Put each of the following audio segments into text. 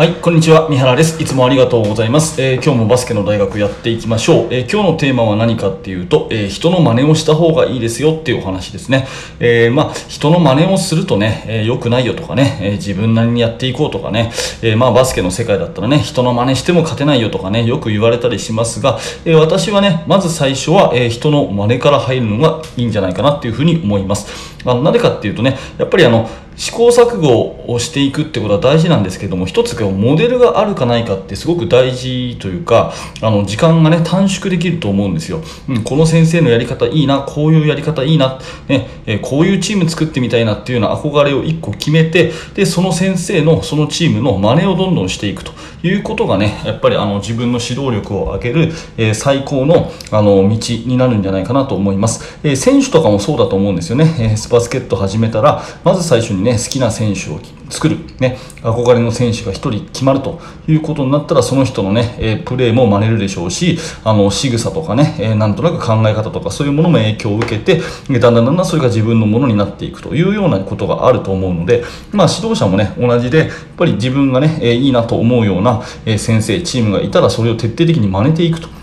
はい、こんにちは。三原です。いつもありがとうございます。えー、今日もバスケの大学やっていきましょう。えー、今日のテーマは何かっていうと、えー、人の真似をした方がいいですよっていうお話ですね。えまあ、人の真似をするとね、え良くないよとかね、え自分なりにやっていこうとかね、えまあ、バスケの世界だったらね、人の真似しても勝てないよとかね、よく言われたりしますが、え私はね、まず最初は、え人の真似から入るのがいいんじゃないかなっていうふうに思います。あの、なぜかっていうとね、やっぱりあの、試行錯誤をしていくってことは大事なんですけども一つモデルがあるかないかってすごく大事というかあの時間がね短縮できると思うんですよ、うん、この先生のやり方いいなこういうやり方いいな、ねえ、こういうチーム作ってみたいなっていうような憧れを1個決めてでその先生のそのチームの真似をどんどんしていくと。いうことがねやっぱりあの自分の指導力を上げる、えー、最高のあの道になるんじゃないかなと思います、えー、選手とかもそうだと思うんですよね、えー、スバスケット始めたらまず最初にね好きな選手を作る、ね、憧れの選手が1人決まるということになったらその人のね、えプレーも真似るでしょうしあの仕草とかね、えなんとなく考え方とかそういうものも影響を受けてだんだんだんだんそれが自分のものになっていくというようなことがあると思うので、まあ、指導者もね同じでやっぱり自分がね、えいいなと思うような、え先生チームがいたらそれを徹底的に真似ていくと。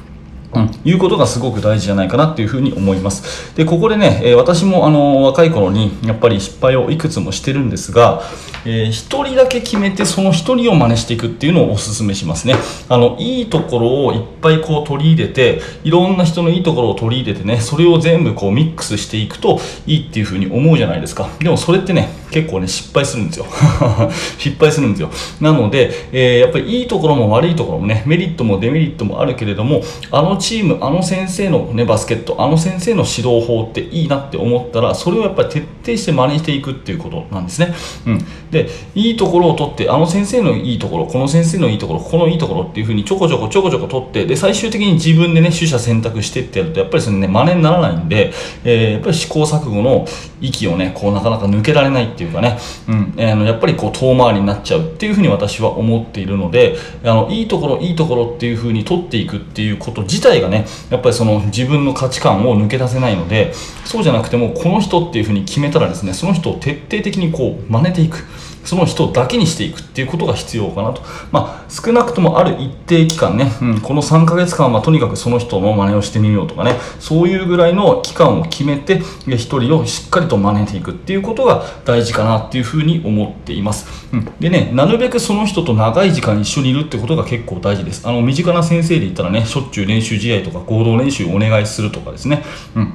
うん、いうことがすごく大事じゃないかなっていうふうに思います。で、ここでね、え、私もあの若い頃にやっぱり失敗をいくつもしてるんですが、えー、1人だけ決めてその1人を真似していくっていうのをお勧めしますね。あの、いいところをいっぱいこう取り入れて、いろんな人のいいところを取り入れてね、それを全部こうミックスしていくといいっていうふうに思うじゃないですか。でもそれってね、結構ね、失敗するんですよ。失敗するんですよ。なので、えー、やっぱりいいところも悪いところもね、メリットもデメリットもあるけれども、あのチーム、あの先生のね、バスケット、あの先生の指導法っていいなって思ったら、それをやっぱり徹底して真似していくっていうことなんですね。うん。で、いいところを取って、あの先生のいいところ、この先生のいいところ、このいいところっていうふうにちょこちょこちょこちょこ取って、で、最終的に自分でね、取捨選択してってやると、やっぱりそのね、真似にならないんで、えー、やっぱり試行錯誤の息をね、こうなかなか抜けられないっていうかね、うん、えー、のやっぱりこう遠回りになっちゃうっていうふうに私は思っているので、あの、いいところ、いいところっていうふうに取っていくっていうこと自体がね、やっぱりその自分の価値観を抜け出せないので、そうじゃなくても、この人っていうふうに決めたたらですね、その人を徹底的にこう真似ていく。その人だけにしていくっていうことが必要かなと。まあ、少なくともある一定期間ね、うん、この3ヶ月間はとにかくその人の真似をしてみようとかね、そういうぐらいの期間を決めて、1人をしっかりと真似ていくっていうことが大事かなっていうふうに思っています。うん、でね、なるべくその人と長い時間一緒にいるってことが結構大事です。あの、身近な先生で言ったらね、しょっちゅう練習試合とか合同練習お願いするとかですね。うん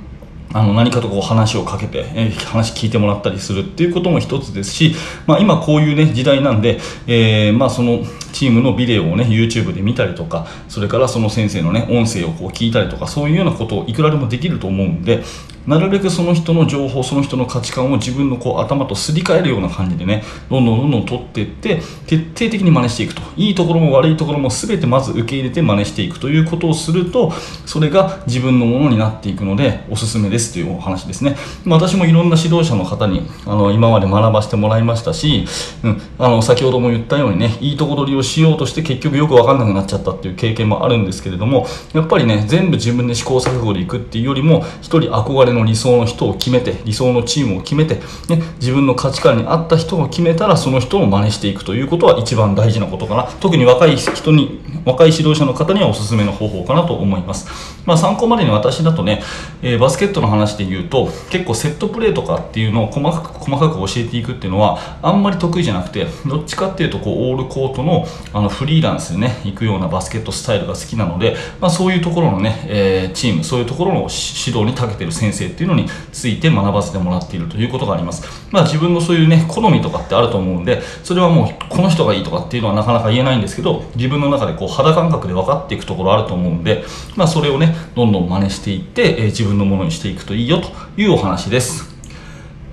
あの何かとこう話をかけて、えー、話聞いてもらったりするっていうことも一つですし、まあ、今こういう、ね、時代なんで、えー、まあ、そのチームのビデオをね YouTube で見たりとかそれからその先生のね音声をこう聞いたりとかそういうようなことをいくらでもできると思うんでなるべくその人の情報その人の価値観を自分のこう頭とすり替えるような感じでねどんどんどんどん取っていって徹底的に真似していくと。いいところも悪いところも全てまず受け入れて真似していくということをするとそれが自分のものになっていくのでおすすめですというお話ですね。私もいろんな指導者の方にあの今まで学ばせてもらいましたし、うん、あの先ほども言ったようにねいいとこ取りをしようとして結局よく分かんなくなっちゃったっていう経験もあるんですけれどもやっぱりね全部自分で試行錯誤でいくっていうよりも一人憧れの理想の人を決めて理想のチームを決めて、ね、自分の価値観に合った人を決めたらその人を真似していくということは一番大事なことかな。特に若い人に若い指導者の方にはおすすめの方法かなと思います、まあ、参考までに私だとね、えー、バスケットの話で言うと結構セットプレーとかっていうのを細かく細かく教えていくっていうのはあんまり得意じゃなくてどっちかっていうとこうオールコートのあのフリーランスでね行くようなバスケットスタイルが好きなので、まあ、そういうところのね、えー、チームそういうところの指導に長けてる先生っていうのについて学ばせてもらっているということがあります。まあ自分のそういうね、好みとかってあると思うんで、それはもうこの人がいいとかっていうのはなかなか言えないんですけど、自分の中でこう肌感覚で分かっていくところあると思うんで、まあそれをね、どんどん真似していって、えー、自分のものにしていくといいよというお話です。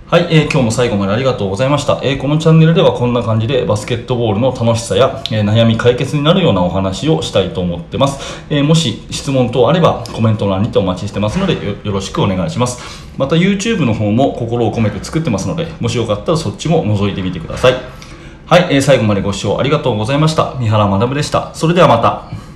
はい、えー、今日も最後までありがとうございました、えー、このチャンネルではこんな感じでバスケットボールの楽しさや、えー、悩み解決になるようなお話をしたいと思ってます、えもし質問等あればコメント欄にてお待ちしてますのでよろしくお願いします。また YouTube の方も心を込めて作ってますのでもしよかったらそっちも覗いてみてください。はい、え最後までご視聴ありがとうございました。三原学でした。それではまた。